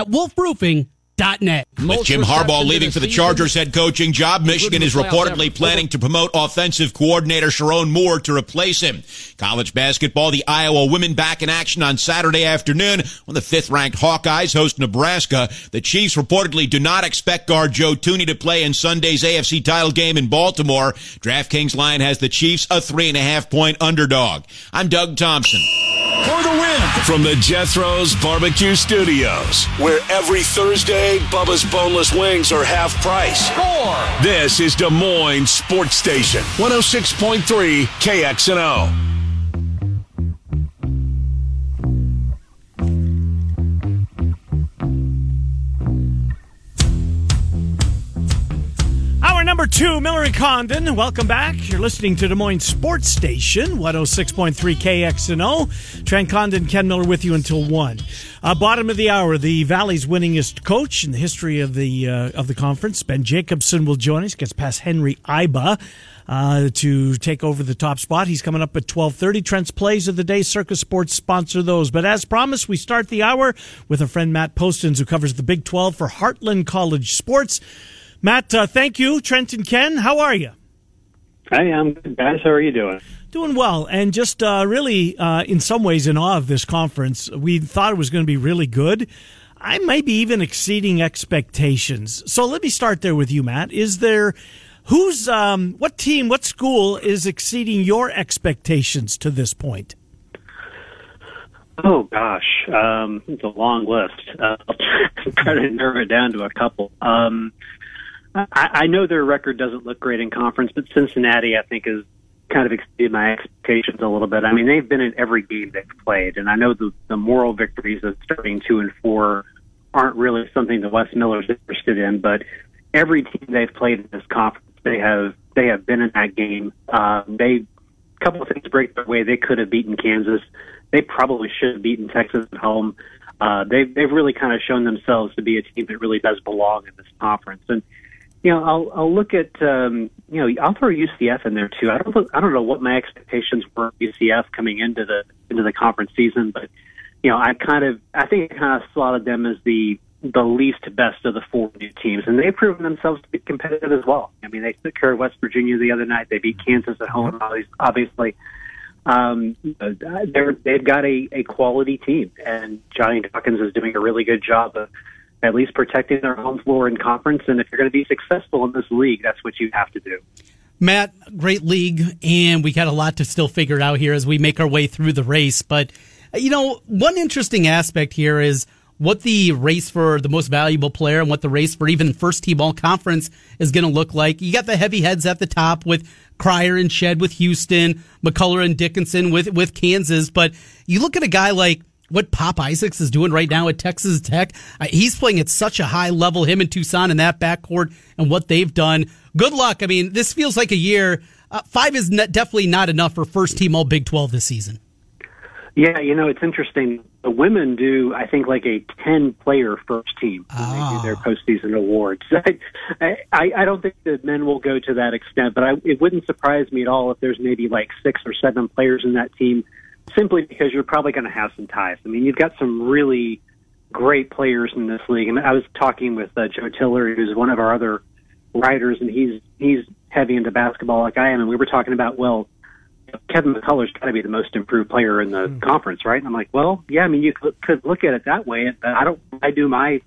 at wolfroofing.net. With Jim Harbaugh leaving for the Chargers head coaching job, Michigan is reportedly planning to promote offensive coordinator Sherrone Moore to replace him. College basketball, the Iowa women back in action on Saturday afternoon when the fifth ranked Hawkeyes host Nebraska. The Chiefs reportedly do not expect guard Joe Thuney to play in Sunday's AFC title game in Baltimore. DraftKings line has the Chiefs a three and a half point underdog. I'm Doug Thompson. For the win from the Jethro's Barbecue Studios, where every Thursday Bubba's boneless wings are half price. Score! This is Des Moines Sports Station, 106.3 KXNO. Number two, Miller and Condon. Welcome back. You're listening to Des Moines Sports Station, 106.3 KXNO. Trent Condon, and Ken Miller with you until 1. Uh, bottom of the hour, the Valley's winningest coach in the history of the uh, of the conference, Ben Jacobson, will join us. Gets past Henry Iba. Uh, to take over the top spot. He's coming up at 1230. Trent's Plays of the Day, Circa Sports sponsor those. But as promised, we start the hour with a friend Matt Postins, who covers the Big 12 for Heartland College Sports. Matt, uh, thank you. Trent and Ken, how are you? Hey, I'm good, guys. How are you doing? Doing well, and just uh, really, uh, in some ways, in awe of this conference. We thought it was going to be really good. I might be even exceeding expectations. So let me start there with you, Matt. Is there who's um, what team, what school is exceeding your expectations to this point? Oh gosh, um, it's a long list. Uh, I'll try to narrow it down to a couple. Um, I, I know their record doesn't look great in conference, but Cincinnati, I think, has kind of exceeded my expectations a little bit. I mean, they've been in every game they've played, and I know the, the moral victories of starting two and four aren't really something that Wes Miller's interested in, but every team they've played in this conference, they have they have been in that game. Uh, they a couple of things break their way. They could have beaten Kansas. They probably should have beaten Texas at home. Uh, they've they've really kind of shown themselves to be a team that really does belong in this conference. And you know, I'll I'll look at um, you know I'll throw UCF in there too. I don't I don't know what my expectations were UCF coming into the into the conference season, but you know I kind of I think I kind of slotted them as the the least best of the four new teams, and they've proven themselves to be competitive as well. I mean, they took care of West Virginia the other night. They beat Kansas at home, obviously. Um, they're, they've got a, a quality team, and Johnny Dawkins is doing a really good job of at least protecting their home floor in conference. And if you're going to be successful in this league, that's what you have to do. Matt, great league, and we got a lot to still figure out here as we make our way through the race. But, you know, one interesting aspect here is what the race for the most valuable player and what the race for even first team all conference is going to look like. You got the heavy heads at the top with Cryer and Shed with Houston, McCullar and Dickinson with, with Kansas. But you look at a guy like what Pop Isaacs is doing right now at Texas Tech. Uh, he's playing at such a high level, him and Toussaint in that backcourt and what they've done. Good luck. I mean, this feels like a year. Uh, five is definitely not enough for first team all Big 12 this season. Yeah, you know, it's interesting. The women do, I think, like a 10 player first team when oh. they do their ah. postseason awards. I, I, I don't think the men will go to that extent, but I, it wouldn't surprise me at all if there's maybe like six or seven players in that team simply because you're probably going to have some ties. I mean, you've got some really great players in this league. And I was talking with uh, Joe Tiller, who's one of our other writers, and he's he's heavy into basketball like I am, and we were talking about well Kevin McCullar's got to be the most improved player in the mm. conference, right? And I'm like, well, yeah, I mean, you could, could look at it that way. But I don't. I do my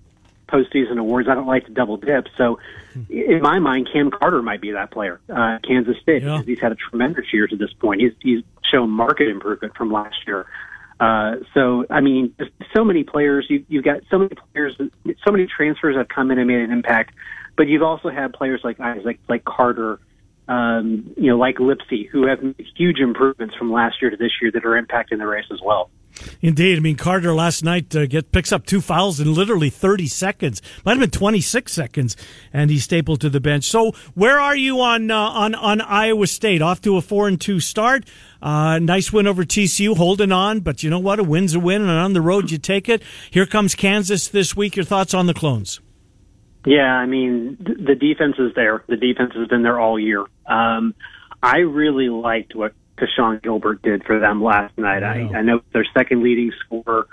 postseason awards. I don't like to double dip. So, mm. in my mind, Cam Carter might be that player. Uh, Kansas State. Yeah. He's had a tremendous year to this point. He's he's shown market improvement from last year. Uh, so, I mean, so many players. You, you've got so many players. So many transfers have come in and made an impact. But you've also had players like Isaac, like Carter um, you know, like Lipsey, who have huge improvements from last year to this year that are impacting the race as well. Indeed, I mean Carter last night uh, get picks up two fouls in literally 30 seconds. Might have been 26 seconds, and he's stapled to the bench. So, where are you on uh, on on Iowa State? Off to a four and two start. Uh, nice win over TCU, holding on, but you know what? A win's a win, and on the road you take it. Here comes Kansas this week. Your thoughts on the Clones? Yeah, I mean, the defense is there. The defense has been there all year. Um, I really liked what Keshon Gilbert did for them last night. I, I know their second leading scorer,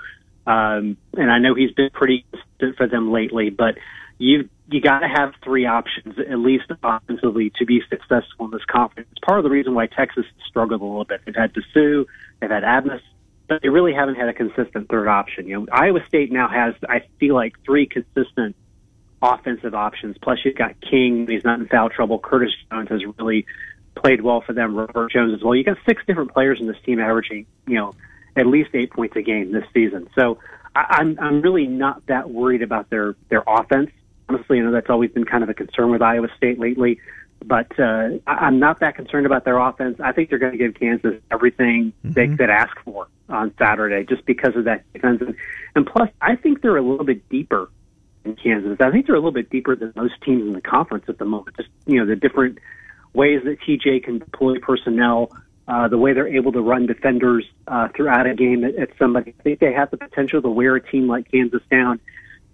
um, and I know he's been pretty inconsistent for them lately, but you you got to have three options at least offensively to be successful in this conference. It's part of the reason why Texas struggled a little bit. They've had Disu, they've had Abmas, but they really haven't had a consistent third option. You know, Iowa State now has I feel like three consistent offensive options. Plus, you've got King; he's not in foul trouble. Curtis Jones has really played well for them. Robert Jones as well. You got six different players in this team averaging, you know, at least eight points a game this season. So I, I'm I'm really not that worried about their their offense. Honestly, I know that's always been kind of a concern with Iowa State lately, but uh, I, I'm not that concerned about their offense. I think they're going to give Kansas everything mm-hmm. they could ask for on Saturday, just because of that defense. And, and plus, I think they're a little bit deeper in Kansas. I think they're a little bit deeper than most teams in the conference at the moment. Just you know the different ways that TJ can deploy personnel, uh, the way they're able to run defenders uh, throughout a game at, at somebody. I think they have the potential to wear a team like Kansas down.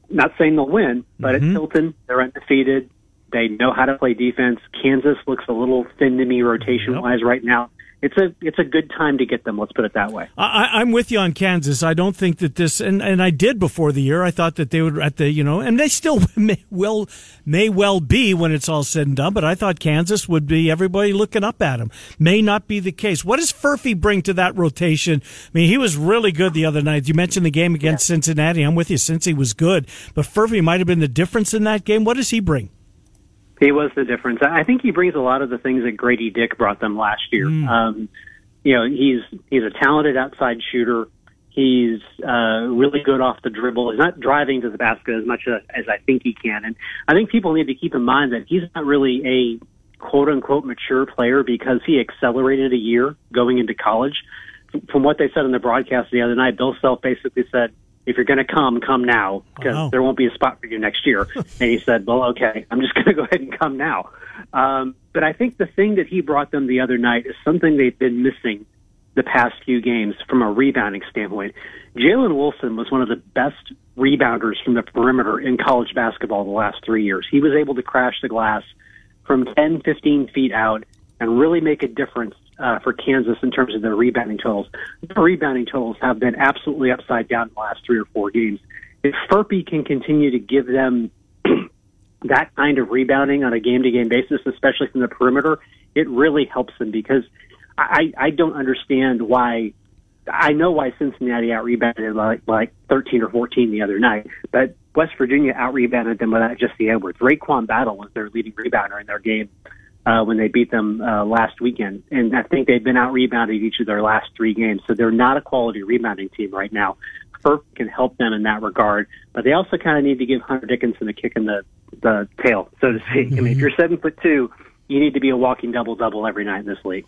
Not saying they'll win, but mm-hmm. at Hilton, they're undefeated. They know how to play defense. Kansas looks a little thin to me rotation wise yep. right now it's a it's a good time to get them. Let's put it that way. I, am with you on Kansas. I don't think that this, and, and I did before the year. I thought that they would at the you know, and they still may well may well be when it's all said and done. But I thought Kansas would be everybody looking up at them. May not be the case. What does Furphy bring to that rotation? I mean, he was really good the other night. You mentioned the game against yeah. Cincinnati. I'm with you. Since he was good, but Furphy might have been the difference in that game. What does he bring? He was the difference. I think he brings a lot of the things that Grady Dick brought them last year. Mm. Um, you know, he's he's a talented outside shooter. He's uh, really good off the dribble. He's not driving to the basket as much as, as I think he can. And I think people need to keep in mind that he's not really a quote unquote mature player because he accelerated a year going into college. From what they said in the broadcast the other night, Bill Self basically said, if you're going to come, come now because wow. there won't be a spot for you next year. and he said, well, okay, I'm just going to go ahead and come now. Um, but I think the thing that he brought them the other night is something they've been missing the past few games from a rebounding standpoint. Jalen Wilson was one of the best rebounders from the perimeter in college basketball the last three years. He was able to crash the glass from 10, 15 feet out and really make a difference uh, for Kansas in terms of their rebounding totals. The rebounding totals have been absolutely upside down in the last three or four games. If Furphy can continue to give them that kind of rebounding on a game to game basis, especially from the perimeter, it really helps them because I, I don't understand why. I know why Cincinnati out rebounded like, like 13 or 14 the other night, but West Virginia out rebounded them without Jesse Edwards. RaeQuan Battle was their leading rebounder in their game uh, when they beat them uh, last weekend. And I think they've been out rebounded each of their last three games. So they're not a quality rebounding team right now. Furp can help them in that regard, but they also kind of need to give Hunter Dickinson a kick in the, the tail, so to speak. Mm-hmm. I mean, if you're seven foot two, you need to be a walking double double every night in this league.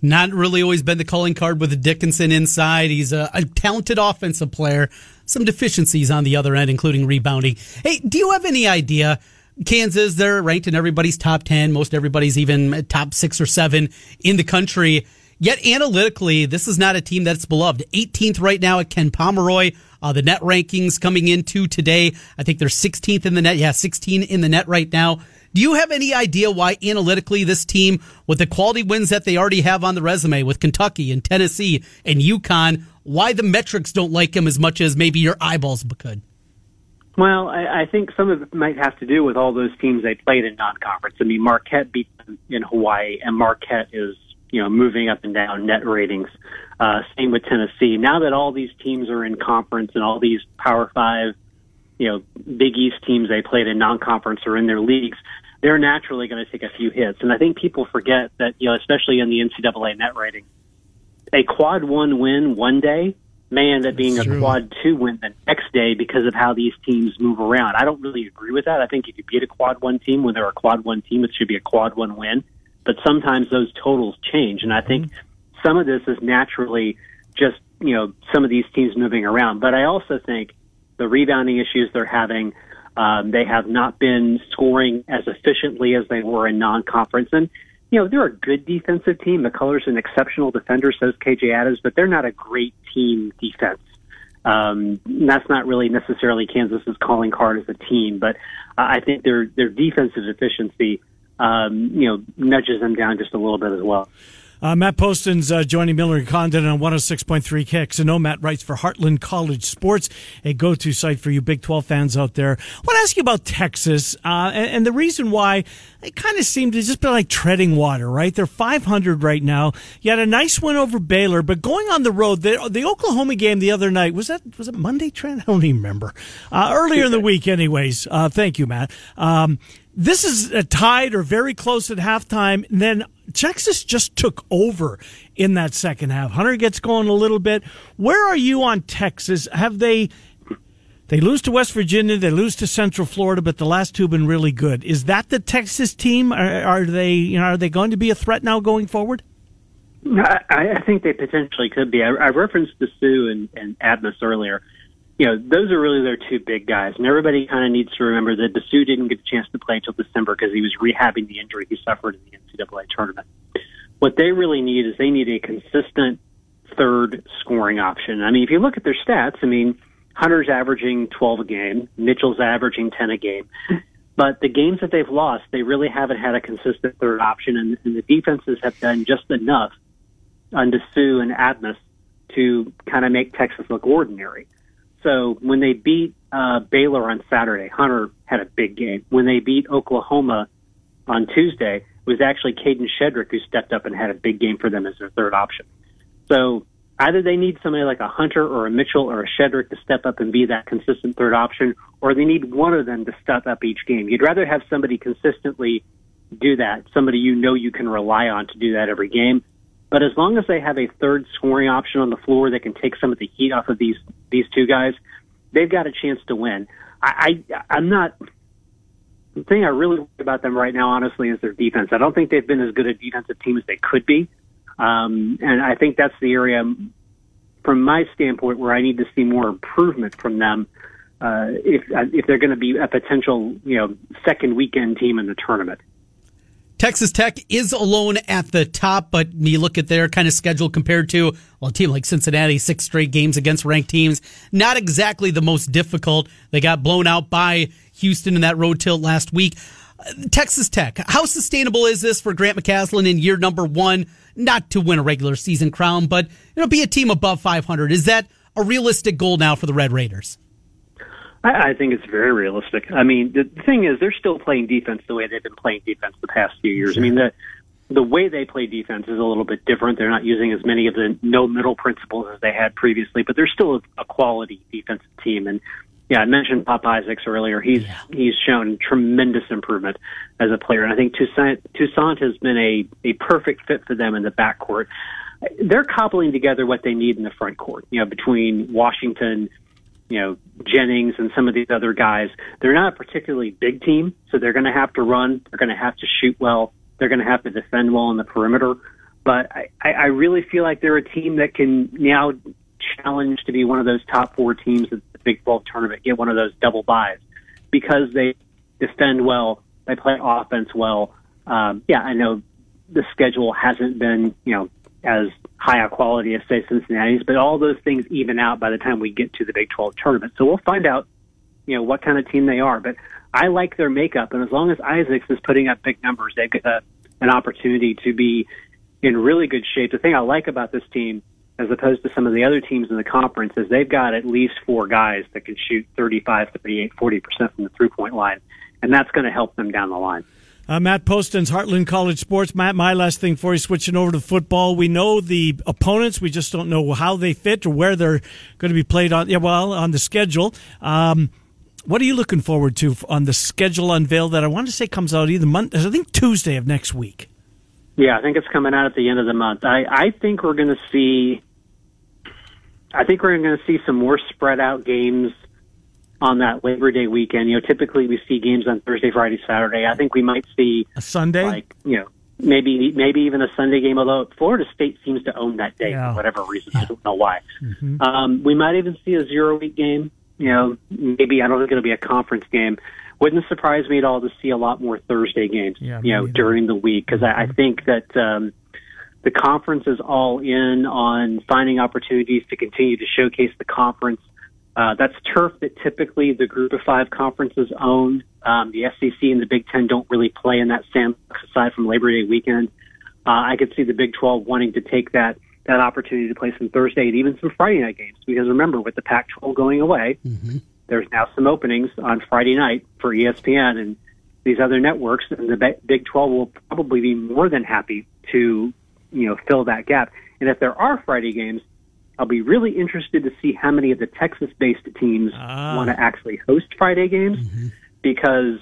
Not really always been the calling card with Dickinson inside. He's a, a talented offensive player. Some deficiencies on the other end, including rebounding. Hey, do you have any idea? Kansas, they're ranked in everybody's top 10, most everybody's even top six or seven in the country. Yet analytically, this is not a team that's beloved. 18th right now at Ken Pomeroy. Uh, the net rankings coming into today. I think they're 16th in the net. Yeah, 16 in the net right now. Do you have any idea why analytically this team, with the quality wins that they already have on the resume with Kentucky and Tennessee and UConn, why the metrics don't like them as much as maybe your eyeballs could? Well, I, I think some of it might have to do with all those teams they played in non-conference. I mean, Marquette beat them in Hawaii, and Marquette is you know moving up and down net ratings. Uh, same with Tennessee. Now that all these teams are in conference and all these Power Five, you know, Big East teams they played in non-conference are in their leagues, they're naturally going to take a few hits. And I think people forget that you know, especially in the NCAA net rating, a quad one win one day may end up being That's a true. quad two win the next day because of how these teams move around. I don't really agree with that. I think if you beat a quad one team when they're a quad one team, it should be a quad one win. But sometimes those totals change, and I think mm-hmm. some of this is naturally just you know some of these teams moving around. But I also think the rebounding issues they're having. Um, they have not been scoring as efficiently as they were in non-conference, and you know, they're a good defensive team. McCullar's an exceptional defender, says KJ Adams, but they're not a great team defense. Um, that's not really necessarily Kansas's calling card as a team, but I think their their defensive efficiency, um, you know, nudges them down just a little bit as well. Uh, Matt Postins uh, joining Miller and Condon on 106.3 KXNO. Matt writes for Heartland College Sports, a go-to site for you Big 12 fans out there. I want to ask you about Texas uh, and, and, the reason why it kind of seemed to just be like treading water, right? They're 500 right now. You had a nice win over Baylor, but going on the road, the, the Oklahoma game the other night, was that, was it Monday, Trent? I don't even remember. Uh, earlier in the week, anyways. Uh, thank you, Matt. Um, this is a tied or very close at halftime. And then Texas just took over in that second half. Hunter gets going a little bit. Where are you on Texas? Have they they lose to West Virginia, they lose to Central Florida, but the last two have been really good. Is that the Texas team? Are, are they you know are they going to be a threat now going forward? I, I think they potentially could be. I, I referenced Disu and, and Abmas earlier you know, those are really their two big guys. And everybody kind of needs to remember that Disu didn't get a chance to play until December because he was rehabbing the injury he suffered in the NCAA tournament. What they really need is they need a consistent third scoring option. I mean, if you look at their stats, I mean, Hunter's averaging 12 a game, Mitchell's averaging 10 a game. But the games that they've lost, they really haven't had a consistent third option, and, and the defenses have done just enough on Disu and Abmas to kind of make Texas look ordinary. So when they beat uh, Baylor on Saturday, Hunter had a big game. When they beat Oklahoma on Tuesday, it was actually Kadin Shedrick who stepped up and had a big game for them as their third option. So either they need somebody like a Hunter or a Mitchell or a Shedrick to step up and be that consistent third option, or they need one of them to step up each game. You'd rather have somebody consistently do that, somebody you know you can rely on to do that every game, but as long as they have a third scoring option on the floor that can take some of the heat off of these these two guys, they've got a chance to win. I, I I'm not. The thing I really like about them right now, honestly, is their defense. I don't think they've been as good a defensive team as they could be, um, and I think that's the area, from my standpoint, where I need to see more improvement from them. Uh, if if they're going to be a potential, you know, second weekend team in the tournament. Texas Tech is alone at the top, but you look at their kind of schedule compared to well, a team like Cincinnati, six straight games against ranked teams. Not exactly the most difficult. They got blown out by Houston in that road tilt last week. Texas Tech, how sustainable is this for Grant McCasland in year number one? Not to win a regular season crown, but you know, be a team above 500. Is that a realistic goal now for the Red Raiders? I, I think it's very realistic. I mean, the thing is, they're still playing defense the way they've been playing defense the past few years. Sure. I mean, the the way they play defense is a little bit different. They're not using as many of the no middle principles as they had previously, but they're still a, a quality defensive team. And yeah, I mentioned Pop Isaacs earlier. He's yeah. he's shown tremendous improvement as a player, and I think Toussaint, Toussaint has been a a perfect fit for them in the backcourt. They're cobbling together what they need in the front court. You know, between Washington you know, Jennings and some of these other guys, they're not a particularly big team, so they're going to have to run. They're going to have to shoot well. They're going to have to defend well on the perimeter. But I, I really feel like they're a team that can now challenge to be one of those top four teams at the Big 12 tournament, get one of those double byes because they defend well, they play offense well. Um, yeah, I know the schedule hasn't been, you know, as high a quality as say Cincinnati's, but all those things even out by the time we get to the Big 12 tournament. So we'll find out, you know, what kind of team they are. But I like their makeup, and as long as Isaacs is putting up big numbers, they've got a, uh, an opportunity to be in really good shape. The thing I like about this team, as opposed to some of the other teams in the conference, is they've got at least four guys that can shoot 35, 38, 40 percent from the three point line, and that's going to help them down the line. Uh, Matt Postins Heartland College Sports. Matt, my last thing for you, switching over to football. We know the opponents. We just don't know how they fit or where they're going to be played on. Yeah, well, on the schedule. Um, what are you looking forward to on the schedule unveil that I want to say comes out either Monday, I think Tuesday of next week? Yeah, I think it's coming out at the end of the month. I, I think we're going to see. I think we're going to see some more spread out games on that Labor Day weekend. You know, typically we see games on Thursday, Friday, Saturday. I think we might see a Sunday, like you know, maybe maybe even a Sunday game. Although Florida State seems to own that day yeah. for whatever reason, yeah. I don't know why. Mm-hmm. Um, we might even see a zero week game. You know, maybe I don't think it'll be a conference game. Wouldn't surprise me at all to see a lot more Thursday games. Yeah, you know, either. during the week because I, I think that. Um, the conference is all in on finding opportunities to continue to showcase the conference uh, that's turf that typically the group of five conferences own. Um, the SEC and the Big Ten don't really play in that sandbox aside from Labor Day weekend. Uh, I could see the Big 12 wanting to take that that opportunity to play some Thursday and even some Friday night games because remember, with the Pac-12 going away, mm-hmm. there's now some openings on Friday night for ESPN and these other networks, and the Big 12 will probably be more than happy to you know fill that gap. And if there are Friday games, I'll be really interested to see how many of the Texas-based teams ah. want to actually host Friday games mm-hmm. because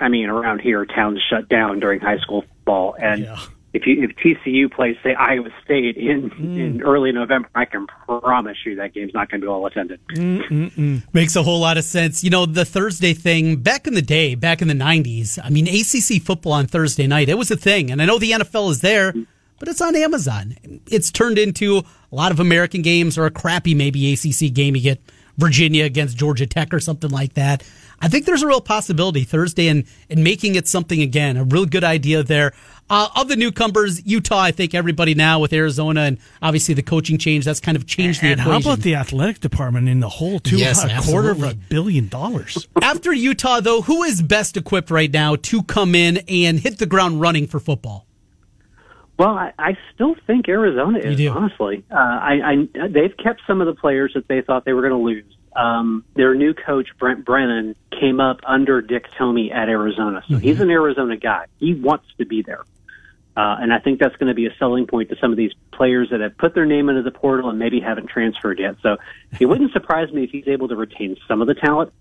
I mean, around here, towns shut down during high school football, and yeah. if you if TCU plays say Iowa State in mm. in early November, I can promise you that game's not going to be well attended. Mm-mm-mm. Makes a whole lot of sense. You know, the Thursday thing back in the day, back in the '90s. I mean, ACC football on Thursday night, it was a thing, and I know the NFL is there. Mm-hmm but it's on Amazon. It's turned into a lot of American games or a crappy maybe ACC game. You get Virginia against Georgia Tech or something like that. I think there's a real possibility Thursday and and making it something again. A real good idea there. Uh, of the newcomers, Utah, I think everybody now with Arizona and obviously the coaching change that's kind of changed the and equation. how about the athletic department in the whole two yes, a quarter of a billion dollars? After Utah, though, who is best equipped right now to come in and hit the ground running for football? Well, I, I still think Arizona is honestly. Uh, I, I they've kept some of the players that they thought they were going to lose. Um, their new coach Brent Brennan came up under Dick Tomey at Arizona, so mm-hmm. he's an Arizona guy. He wants to be there, uh, and I think that's going to be a selling point to some of these players that have put their name into the portal and maybe haven't transferred yet. So it wouldn't surprise me if he's able to retain some of the talent.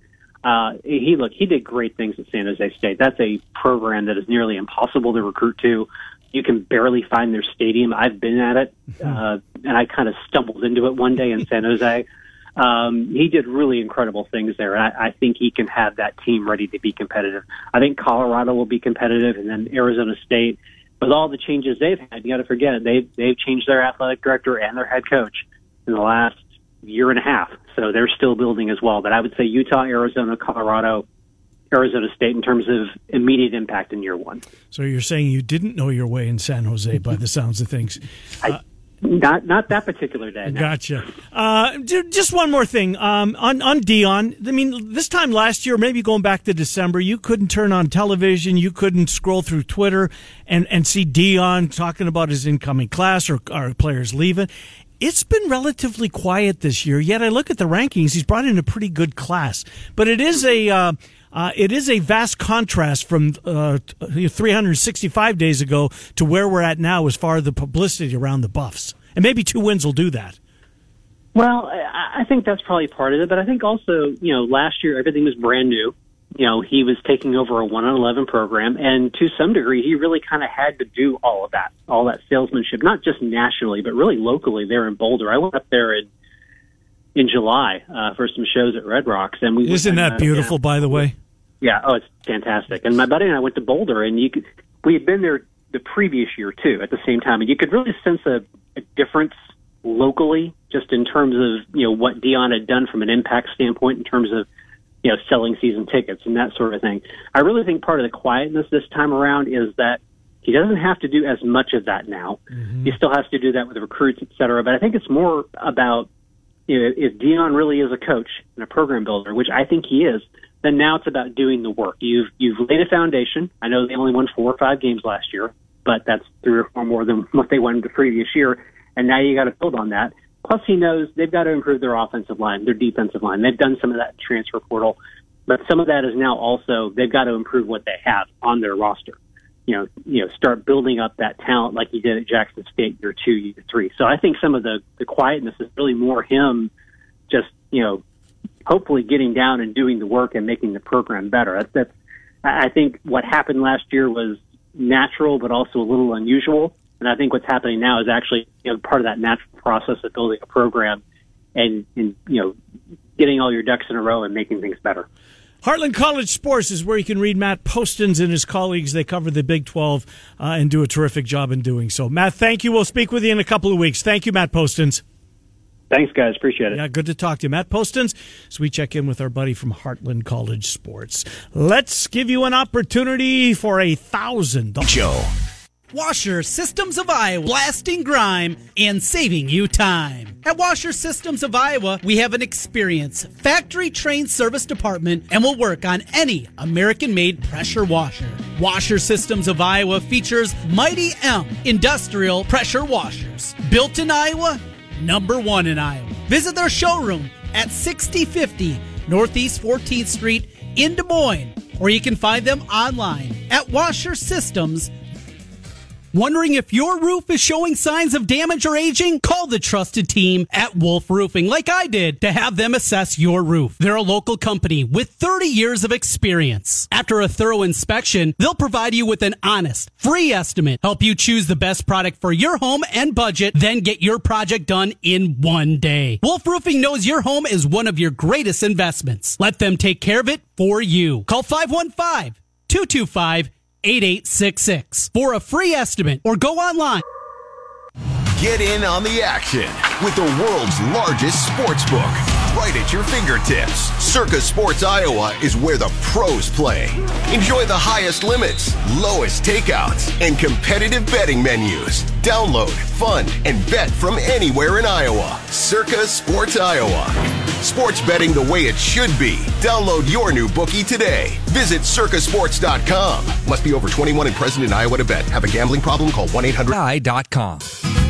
Uh, he look, he did great things at San Jose State. That's a program that is nearly impossible to recruit to you can barely find their stadium. I've been at it, mm-hmm. uh, and I kind of stumbled into it one day in San Jose. Um, he did really incredible things there. And I, I think he can have that team ready to be competitive. I think Colorado will be competitive, and then Arizona State. With all the changes they've had, you got to forget it. They've they've changed their athletic director and their head coach in the last year and a half, so they're still building as well. But I would say Utah, Arizona, Colorado, Arizona State in terms of immediate impact in year one. So you're saying you didn't know your way in San Jose by the sounds of things. I, not not that particular day. No. Gotcha. Uh, just one more thing um, on on Deion. I mean, this time last year, maybe going back to December, you couldn't turn on television, you couldn't scroll through Twitter and and see Deion talking about his incoming class or, or players leaving. It's been relatively quiet this year. Yet I look at the rankings; he's brought in a pretty good class. But it is a uh, uh, it is a vast contrast from uh, 365 days ago to where we're at now as far as the publicity around the Buffs. And maybe two wins will do that. Well, I think that's probably part of it, but I think also, you know, last year everything was brand new. You know, he was taking over a one on eleven program, and to some degree, he really kind of had to do all of that, all that salesmanship, not just nationally, but really locally there in Boulder. I went up there in in July uh, for some shows at Red Rocks, and we isn't that beautiful, by the way? Yeah, oh, it's fantastic. And my buddy and I went to Boulder, and you could we had been there the previous year too at the same time, and you could really sense a, a difference locally, just in terms of you know what Deion had done from an impact standpoint, in terms of you know selling season tickets and that sort of thing. I really think part of the quietness this time around is that he doesn't have to do as much of that now. Mm-hmm. He still has to do that with recruits, et cetera. But I think it's more about you know, if Deion really is a coach and a program builder, which I think he is then now it's about doing the work. You've you've laid a foundation. I know they only won four or five games last year, but that's three or four more than what they won the previous year. And now you got to build on that. Plus, he knows they've got to improve their offensive line, their defensive line. They've done some of that transfer portal, but some of that is now also they've got to improve what they have on their roster. You know, you know, start building up that talent like he did at Jackson State year two, year three. So I think some of the the quietness is really more him just you know hopefully getting down and doing the work and making the program better. That's, that's I think what happened last year was natural, but also a little unusual. And I think what's happening now is actually you know part of that natural process of building a program and, and you know getting all your ducks in a row and making things better. Heartland College Sports is where you can read Matt Postins and his colleagues. They cover the Big 12 uh, and do a terrific job in doing so. Matt, thank you. We'll speak with you in a couple of weeks. Thank you, Matt Postins. Thanks, guys. Appreciate it. Yeah, good to talk to you. Matt Postins. So we check in with our buddy from Heartland College Sports. Let's give you an opportunity for a thousand. Joe. Washer Systems of Iowa, blasting grime and saving you time. At Washer Systems of Iowa, we have an experienced, factory trained service department and will work on any American made pressure washer. Washer Systems of Iowa features Mighty M industrial pressure washers. Built in Iowa, number one in Iowa. Visit their showroom at 6050 Northeast 14th Street in Des Moines, or you can find them online at washersystems.com Wondering if your roof is showing signs of damage or aging? Call the trusted team at Wolf Roofing, like I did, to have them assess your roof. They're a local company with 30 years of experience. After a thorough inspection, they'll provide you with an honest, free estimate, help you choose the best product for your home and budget, then get your project done in one day. Wolf Roofing knows your home is one of your greatest investments. Let them take care of it for you. Call 515 225 8866 for a free estimate or go online. Get in on the action with the world's largest sports book right at your fingertips. Circa Sports Iowa is where the pros play. Enjoy the highest limits, lowest takeouts, and competitive betting menus. Download, fund, and bet from anywhere in Iowa. Circa Sports Iowa. Sports betting the way it should be. Download your new bookie today. Visit circasports.com. Must be over 21 and present in Iowa to bet. Have a gambling problem? Call 1 800 I.com.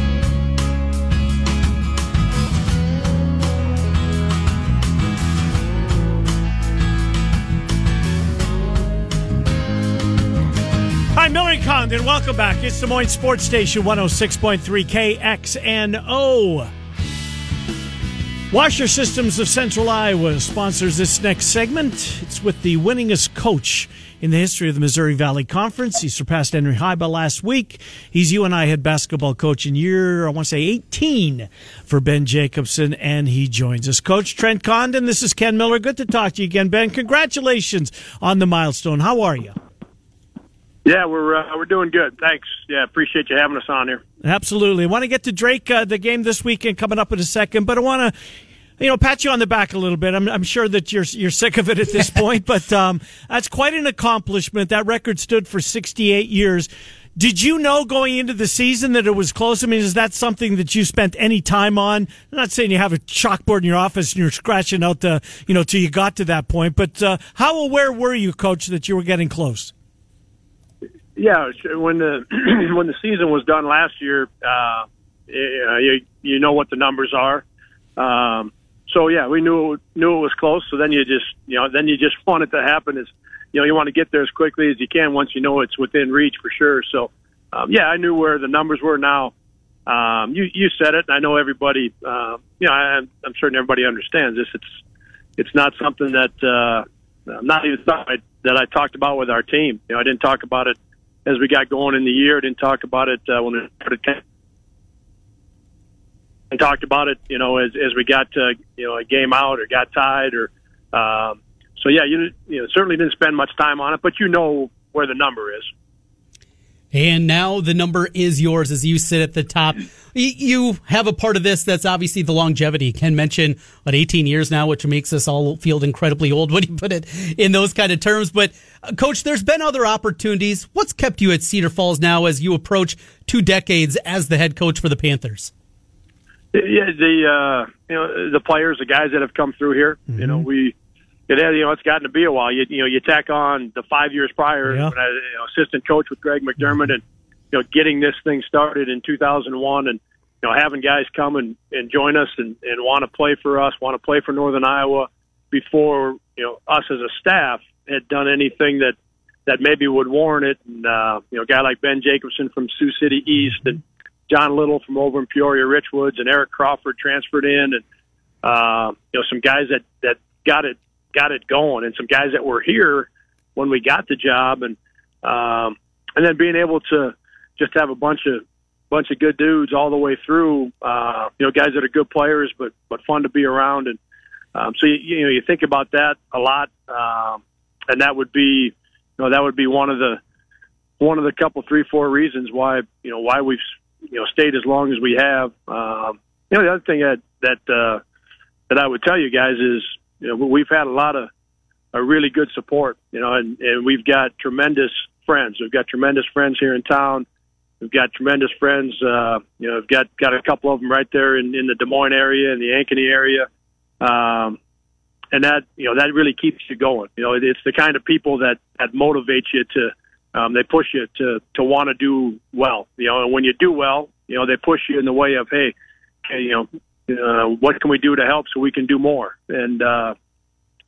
Hi, Miller Condon. Welcome back. It's Des Moines Sports Station 106.3 KXNO. Washer Systems of Central Iowa sponsors this next segment. It's with the winningest coach in the history of the Missouri Valley Conference. He surpassed Henry Iba last week. He's UNI head basketball coach in year, I want to say 18 for Ben Jacobson, and he joins us. Coach Trent Condon, this is Ken Miller. Good to talk to you again, Ben. Congratulations on the milestone. How are you? Yeah, we're uh, we're doing good. Thanks. Yeah, appreciate you having us on here. Absolutely. I want to get to Drake uh, the game this weekend coming up in a second, but I want to you know, pat you on the back a little bit. I'm, I'm sure that you're you're sick of it at this point, but um, that's quite an accomplishment. That record stood for 68 years. Did you know going into the season that it was close? I mean, is that something that you spent any time on? I'm not saying you have a chalkboard in your office and you're scratching out the, you know, till you got to that point, but uh, how aware were you, Coach, that you were getting close? Yeah, when the when the season was done last year, uh, you you know what the numbers are. Um, so yeah, we knew knew it was close. So then you just you know then you just want it to happen as you know you want to get there as quickly as you can once you know it's within reach for sure. So um, yeah, I knew where the numbers were. Now um, you you said it, and I know everybody. Uh, you know, I, I'm certain everybody understands this. It's it's not something that uh, not even something that I talked about with our team. You know, I didn't talk about it as we got going in the year. Didn't talk about it uh, when it started. And talked about it, you know, as as we got to, you know a game out or got tied or, um, so yeah, you you know certainly didn't spend much time on it, but you know where the number is. And now the number is yours as you sit at the top. You have a part of this that's obviously the longevity. Ken mentioned what 18 years now, which makes us all feel incredibly old when you put it in those kind of terms. But uh, coach, there's been other opportunities. What's kept you at Cedar Falls now as you approach two decades as the head coach for the Panthers? Yeah, the uh, you know the players, the guys that have come through here. Mm-hmm. You know, we has, you know, it's gotten to be a while. You, you know, you tack on the five years prior, yeah. when I, you know, assistant coach with Greg McDermott, and you know, getting this thing started in 2001, and you know, having guys come and, and join us and, and want to play for us, want to play for Northern Iowa, before you know, us as a staff had done anything that that maybe would warrant it. And uh, you know, a guy like Ben Jacobson from Sioux City East, and John Little from over in Peoria Richwoods, and Eric Crawford transferred in, and uh, you know, some guys that that got it got it going, and some guys that were here when we got the job, and um, and then being able to just have a bunch of bunch of good dudes all the way through. Uh, you know, guys that are good players, but but fun to be around, and um, so you, you know you think about that a lot, um, and that would be you know that would be one of the one of the couple three four reasons why you know why we've you know stayed as long as we have. Um, you know the other thing that that uh, that I would tell you guys is you know, we've had a lot of a really good support, you know, and, and we've got tremendous friends. We've got tremendous friends here in town. We've got tremendous friends. Uh, you know, I've got got a couple of them right there in, in the Des Moines area, in the Ankeny area, um, and that you know that really keeps you going. You know, it's the kind of people that that motivate you to. Um, they push you to to want to do well. You know, and when you do well, you know they push you in the way of hey, okay, you know, uh, what can we do to help so we can do more? And uh,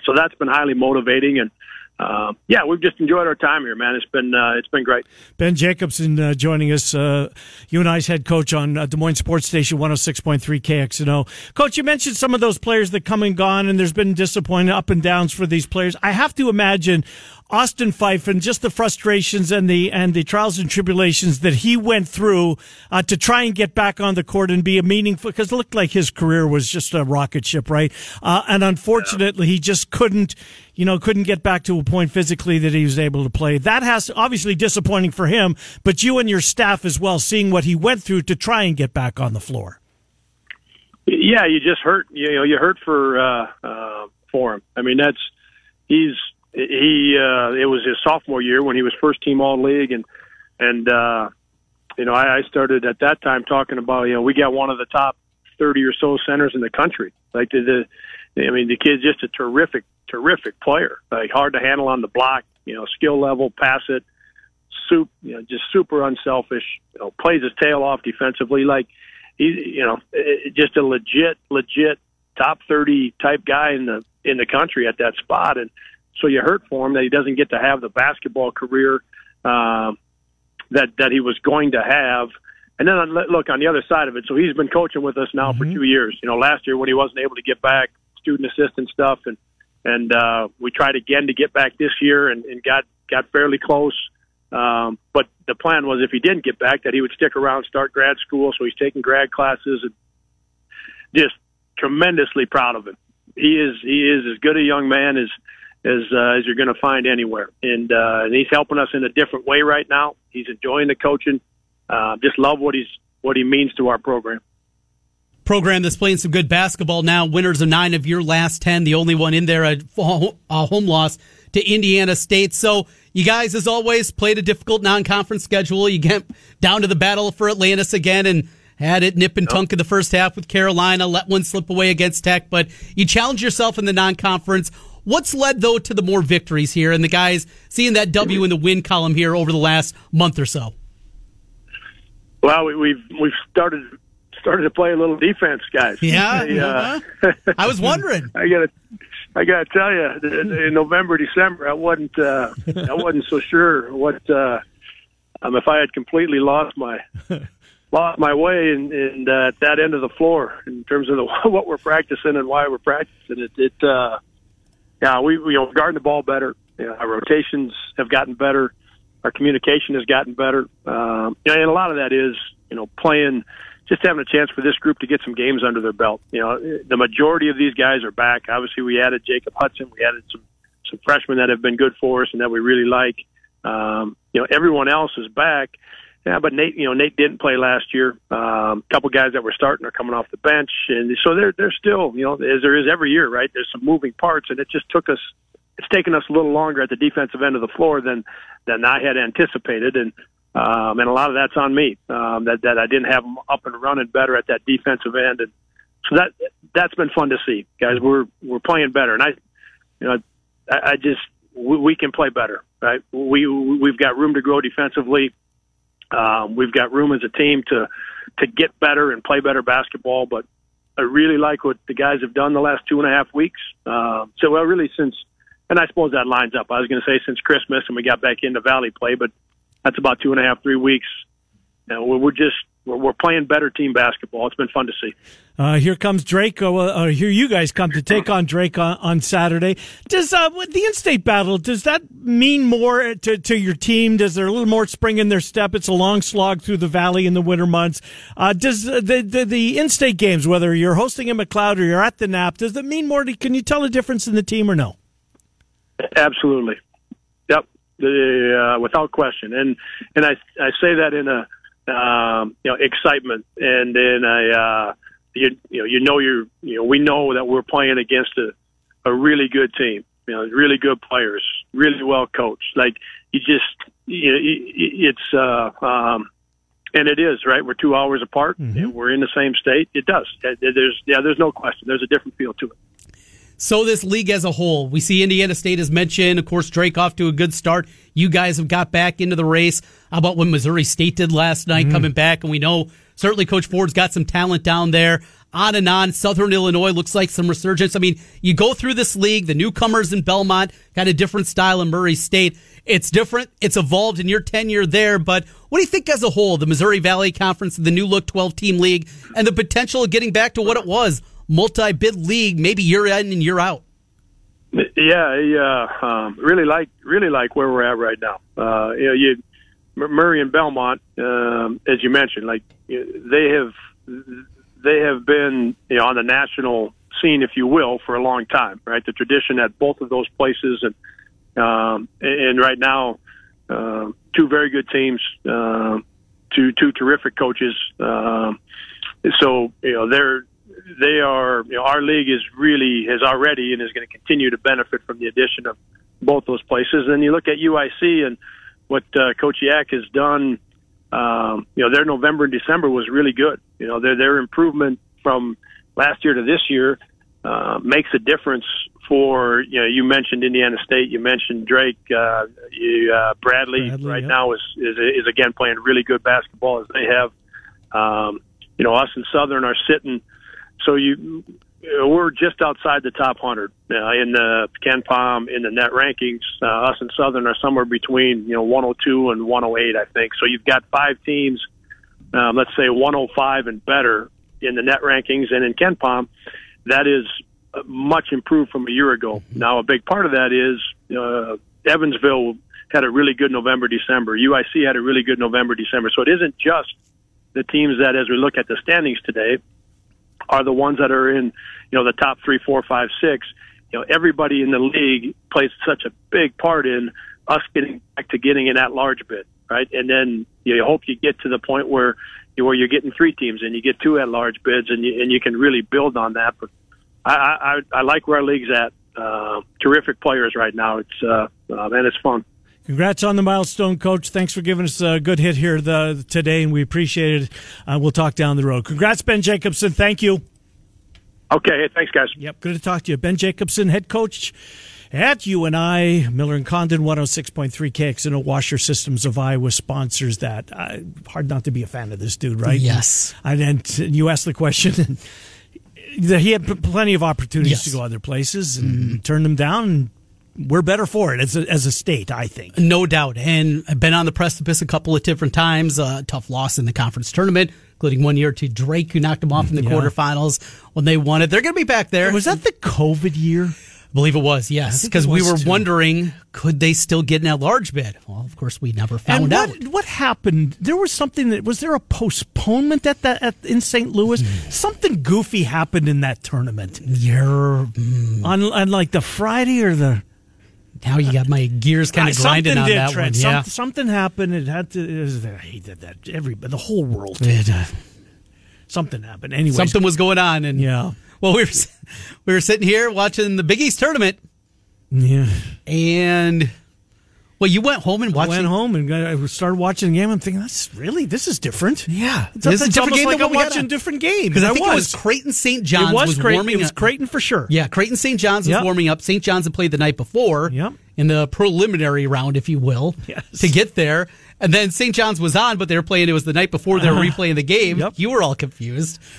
so that's been highly motivating and uh, yeah, we've just enjoyed our time here, man. It's been uh, it's been great. Ben Jacobson uh, joining us, uh, I's head coach on uh, Des Moines Sports Station 106.3 KXNO. Coach, you mentioned some of those players that come and gone, and there's been disappointing up and downs for these players. I have to imagine Austin Phyfe and just the frustrations and the and the trials and tribulations that he went through uh, to try and get back on the court and be a meaningful because it looked like his career was just a rocket ship, right? Uh, and unfortunately, he just couldn't, you know, couldn't get back to a point physically that he was able to play. That has obviously disappointing for him, but you and your staff as well, seeing what he went through to try and get back on the floor. Yeah, you just hurt. You know, you hurt for uh, uh, for him. I mean, that's he's he uh, it was his sophomore year when he was first team all league and and uh, you know I, I started at that time talking about you know we got one of the top thirty or so centers in the country. Like the, the I mean the kid's just a terrific terrific player. Like hard to handle on the block you know skill level pass it soup you know just super unselfish you know plays his tail off defensively. Like he you know just a legit legit top 30 type guy in the in the country at that spot. And so you hurt for him that he doesn't get to have the basketball career uh, that that he was going to have. And then look on the other side of it. So he's been coaching with us now mm-hmm. for two years. You know, last year when he wasn't able to get back, student assistant stuff, and and uh, we tried again to get back this year and, and got got fairly close. Um, but the plan was if he didn't get back, that he would stick around, start grad school. So he's taking grad classes, and just tremendously proud of him. He is he is as good a young man as as uh, as you're going to find anywhere. And uh, and he's helping us in a different way right now. He's enjoying the coaching. Uh, just love what he's what he means to our program. Program that's playing some good basketball now. Winners of nine of your last ten. The only one in there a home loss to Indiana State. So you guys, as always, played a difficult non-conference schedule. You get down to the battle for Atlantis again and had it nip and tuck in the first half with Carolina, let one slip away against Tech, but you challenge yourself in the non-conference. What's led though to the more victories here and the guys seeing that W in the win column here over the last month or so? Well, we, we've we've started started to play a little defense, guys. Yeah, uh, uh-huh. I was wondering. I got to I got to tell you, in November, December, I wasn't uh, I wasn't so sure what uh, um, if I had completely lost my lost my way in, in uh, at that end of the floor in terms of the, what we're practicing and why we're practicing it. It uh, yeah, we, you know guarding the ball better. You know, our rotations have gotten better. Our communication has gotten better. Um, and a lot of that is you know playing, just having a chance for this group to get some games under their belt. You know, the majority of these guys are back. Obviously, we added Jacob Hutson. We added some some freshmen that have been good for us and that we really like. Um, you know, everyone else is back. Yeah, but Nate, you know, Nate didn't play last year. Um, a couple guys that were starting are coming off the bench, and so they're they're still, you know, as there is every year, right? There's some moving parts, and it just took us. It's taken us a little longer at the defensive end of the floor than than I had anticipated, and um, and a lot of that's on me. Um, that that I didn't have them up and running better at that defensive end, and so that that's been fun to see, guys. We're we're playing better, and I, you know, I, I just we, we can play better, right? We we've got room to grow defensively um, we've got room as a team to to get better and play better basketball. But I really like what the guys have done the last two and a half weeks. Uh, so, well, really since, and I suppose that lines up. I was going to say since Christmas and we got back into Valley play, but that's about two and a half, three weeks. You know, we're just we're, we're playing better team basketball. It's been fun to see. Uh, here comes Drake. Uh, uh, here you guys come to take on Drake on, on Saturday. Does uh, the in-state battle does that mean more to, to your team? Does there a little more spring in their step? It's a long slog through the valley in the winter months. Uh, does the, the, the in-state games, whether you're hosting in McLeod or you're at the Knapp, does that mean more? To, can you tell a difference in the team or no? Absolutely. Yep. The, uh, without question. And and I I say that in a um, you know excitement, and then I uh, you you know you know you're you know we know that we're playing against a a really good team, you know, really good players, really well coached. Like you just you know, it's uh, um, and it is right. We're two hours apart, mm-hmm. and we're in the same state. It does. There's yeah, there's no question. There's a different feel to it. So this league as a whole, we see Indiana State as mentioned. Of course, Drake off to a good start. You guys have got back into the race. How about what Missouri State did last night, mm. coming back? And we know certainly Coach Ford's got some talent down there. On and on. Southern Illinois looks like some resurgence. I mean, you go through this league, the newcomers in Belmont got a different style in Murray State. It's different. It's evolved in your tenure there. But what do you think as a whole, the Missouri Valley Conference, the new look 12 team league, and the potential of getting back to what it was? Multi bid league, maybe year in and year out. Yeah, yeah, um, really like really like where we're at right now. Uh, you know, you Murray and Belmont, um, as you mentioned, like they have they have been you know on the national scene, if you will, for a long time. Right, the tradition at both of those places, and um, and right now, uh, two very good teams, uh, two two terrific coaches. Uh, so you know they're they are, you know, our league is really, has already and is going to continue to benefit from the addition of both those places. And you look at UIC and what uh, Coach Yak has done, um, you know, their November and December was really good. You know, their, their improvement from last year to this year uh, makes a difference for, you know, you mentioned Indiana State, you mentioned Drake, uh, you, uh, Bradley, Bradley right now is, is, is again playing really good basketball as they have. Um, you know, us and Southern are sitting – so you, we're just outside the top 100 uh, in the KenPom in the net rankings. Uh, us and Southern are somewhere between you know 102 and 108, I think. So you've got five teams, um, let's say 105 and better in the net rankings, and in KenPom, that is much improved from a year ago. Now, a big part of that is uh, Evansville had a really good November, December. UIC had a really good November, December. So it isn't just the teams that, as we look at the standings today, are the ones that are in, you know, the top three, four, five, six. You know, everybody in the league plays such a big part in us getting back to getting in that large bid, right? And then you hope you get to the point where you, where you're getting three teams and you get two at large bids and you and you can really build on that. But I I, I like where our league's at. Uh, terrific players right now. It's uh, uh, man, it's fun. Congrats on the milestone, Coach. Thanks for giving us a good hit here the, today, and we appreciate it. Uh, we'll talk down the road. Congrats, Ben Jacobson. Thank you. Okay, thanks, guys. Yep, good to talk to you. Ben Jacobson, head coach at UNI. Miller and Condon, 106.3 KXNO Washer Systems of Iowa sponsors that. Uh, hard not to be a fan of this dude, right? Yes. And, and you asked the question, and he had plenty of opportunities yes. to go other places and mm-hmm. turn them down we're better for it as a, as a state, I think. No doubt. And I've been on the precipice a couple of different times. Uh, tough loss in the conference tournament, including one year to Drake, who knocked them off in the yeah. quarterfinals when they won it. They're going to be back there. Was that the COVID year? I believe it was, yes. Because we were too. wondering, could they still get in that large bid? Well, of course, we never found and what, out. What happened? There was something that was there a postponement at that at, in St. Louis? Hmm. something goofy happened in that tournament. Yeah, mm. on, on like the Friday or the now you got my gears kind of grinding on did, that Trent. one. Yeah. Some, something happened. It had to. It was, I hate that. Every the whole world. It, uh, something happened. Anyway, something was going on, and yeah. Well, we were we were sitting here watching the Big East tournament. Yeah, and well, you went home and watched. I went home and I started watching the game. I'm thinking, that's really this is different. Yeah, it's, this is a different game like than I'm watching different game. Because I, think was. it was Creighton St. John's it was, was Creighton, warming. It was Creighton for sure. Yeah, Creighton St. John's was warming up. St. John's had played the night before. Yep. In the preliminary round, if you will, yes. to get there. And then St. John's was on, but they were playing. It was the night before they were uh-huh. replaying the game. Yep. You were all confused.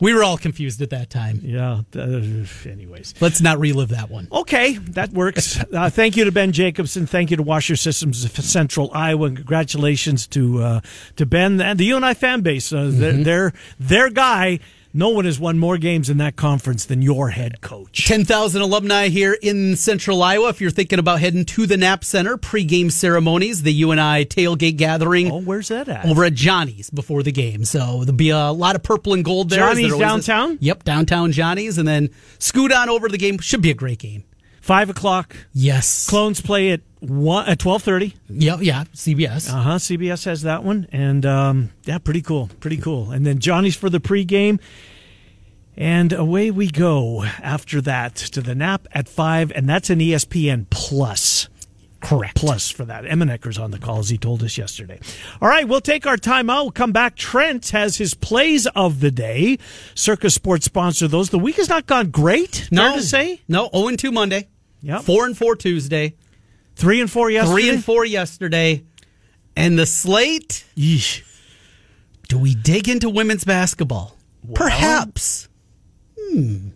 We were all confused at that time. Yeah. Uh, anyways, let's not relive that one. Okay, that works. uh, thank you to Ben Jacobson. Thank you to Washer Systems of Central Iowa. And congratulations to uh, to Ben and the UNI fan base. Uh, mm-hmm. Their their guy no one has won more games in that conference than your head coach. 10,000 alumni here in central Iowa. If you're thinking about heading to the Knapp Center, pregame ceremonies, the UNI tailgate gathering. Oh, where's that at? Over at Johnny's before the game. So there'll be a lot of purple and gold there. Johnny's downtown? Is. Yep, downtown Johnny's. And then scoot on over to the game. Should be a great game. Five o'clock. Yes. Clones play at one at twelve thirty. Yeah, yeah. CBS. Uh huh. CBS has that one, and um, yeah, pretty cool, pretty cool. And then Johnny's for the pregame, and away we go after that to the Knapp at five, and that's an ESPN plus. Correct. Plus for that. Emenecker's on the call, as he told us yesterday. All right, we'll take our time out. We'll come back. Trent has his plays of the day. Circa Sports sponsor those. The week has not gone great, no, fair to say? No, 0 and 2 Monday. Yep. 4 and 4 Tuesday. 3 and 4 yesterday. 3 and 4 yesterday. And the slate. Yeesh. Do we dig into women's basketball? Well, Perhaps. Hmm.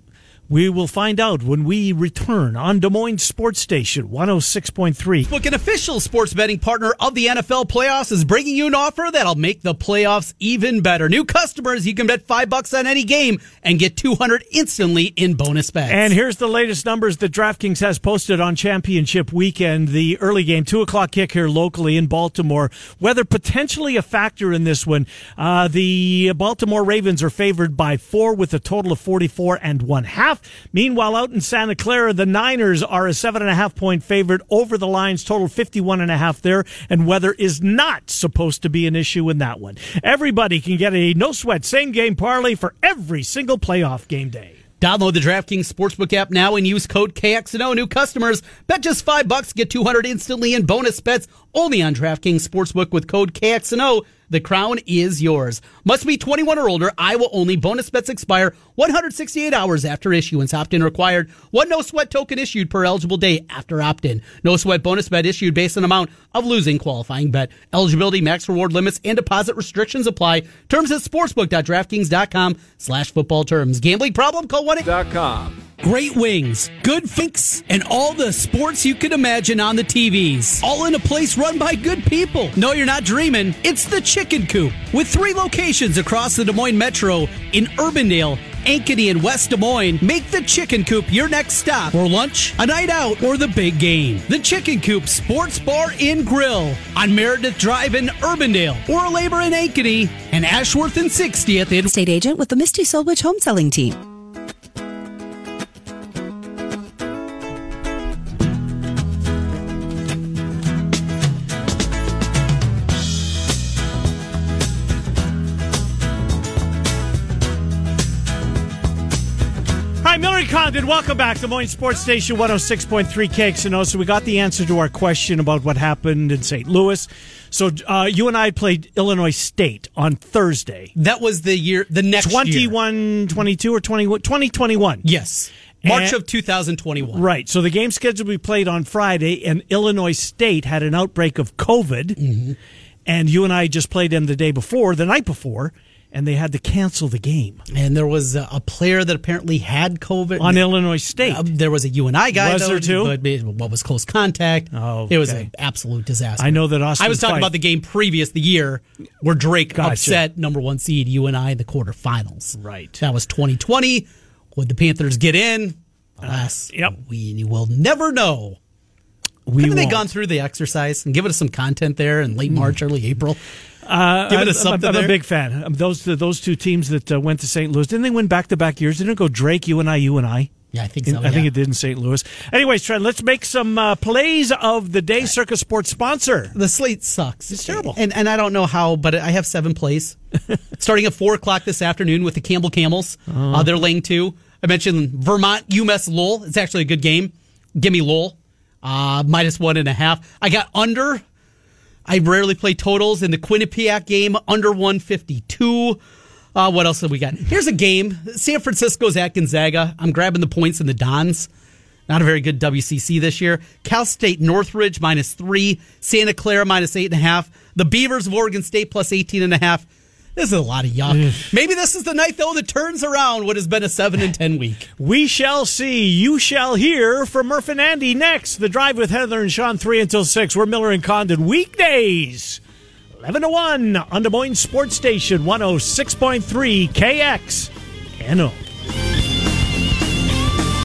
We will find out when we return on Des Moines Sports Station 106.3. Look, an official sports betting partner of the NFL playoffs is bringing you an offer that'll make the playoffs even better. New customers, you can bet five bucks on any game and get 200 instantly in bonus bets. And here's the latest numbers that DraftKings has posted on championship weekend. The early game, two o'clock kick here locally in Baltimore. Weather potentially a factor in this one. Uh, the Baltimore Ravens are favored by four with a total of 44 and one half. Meanwhile, out in Santa Clara, the Niners are a seven and a half point favorite over the Lions, total 51 and a half there. And weather is not supposed to be an issue in that one. Everybody can get a no sweat same game parlay for every single playoff game day. Download the DraftKings Sportsbook app now and use code KXNO. New customers bet just five bucks, get 200 instantly in bonus bets only on DraftKings Sportsbook with code KXNO. The crown is yours. Must be 21 or older. Iowa only. Bonus bets expire 168 hours after issuance. Opt-in required. One no sweat token issued per eligible day after opt-in. No sweat bonus bet issued based on amount of losing qualifying bet. Eligibility, max reward limits, and deposit restrictions apply. Terms at sportsbook.draftkings.com slash football terms. Gambling problem? Call 1 com. Great wings, good finks, and all the sports you could imagine on the TVs. All in a place run by good people. No, you're not dreaming. It's the Chicken Coop with three locations across the Des Moines Metro in Urbandale. Ankeny and West Des Moines, make the Chicken Coop your next stop for lunch, a night out, or the big game. The Chicken Coop Sports Bar and Grill on Meredith Drive in Urbandale, or Labor in Ankeny, and Ashworth and 60th in State agent with the Misty Solwich Home Selling Team. Condon. Welcome back to Des Moines Sports Station 106.3 KXNO. So we got the answer to our question about what happened in St. Louis. So uh, you and I played Illinois State on Thursday. That was the year, the next 21, year. 22 or 20, 2021. Yes. March And- of 2021. Right. So the game scheduled we played on Friday, and Illinois State had an outbreak of COVID. Mm-hmm. And you and I just played them the day before, the night before, and they had to cancel the game And there was a, a player that apparently had COVID. on Illinois State. Uh, there was a UNI guy. Was though, there too? But what was close contact? Oh, It was an absolute disaster. I know that Austin I was talking Phyfe- about the game previous the year where Drake Gotcha. upset number one seed UNI in the quarterfinals. Right. That was 2020. Would the Panthers get in? Alas, Uh, yep. we will never know. we Haven't they won't. gone through the exercise and given us some content there in late March, early April? Uh, Give it I'm- something I'm, I'm a big fan. Um, Those those two teams that uh, went to St. Louis didn't they win back to back years? Didn't it go Drake, you and I, you and I? Yeah, I think In- so. I think it did in St. Louis. Anyways, Trent, let's make some uh, plays of the day. Circa Sports sponsor. the slate sucks. It's terrible. And and I don't know how, but I have seven plays. Starting at four o'clock this afternoon with the Campbell Camels. Uh, they're laying two. I mentioned Vermont UMass Lowell. It's actually a good game. Give me Lowell. Uh, minus one and a half. I got under. I rarely play totals in the Quinnipiac game, under 152. Uh, what else have we got? Here's a game. San Francisco's at Gonzaga. I'm grabbing the points in the Dons. Not a very good WCC this year. Cal State Northridge minus three. Santa Clara minus eight and a half. The Beavers of Oregon State plus 18 and a half. This is a lot of yuck. Maybe this is the night though that turns around what has been a seven and ten week. We shall see. You shall hear from Murph and Andy next. The drive with Heather and Sean, 3 until 6. We're Miller and Condon weekdays, 11 to 1 on Des Moines Sports Station 106.3 KX. NO.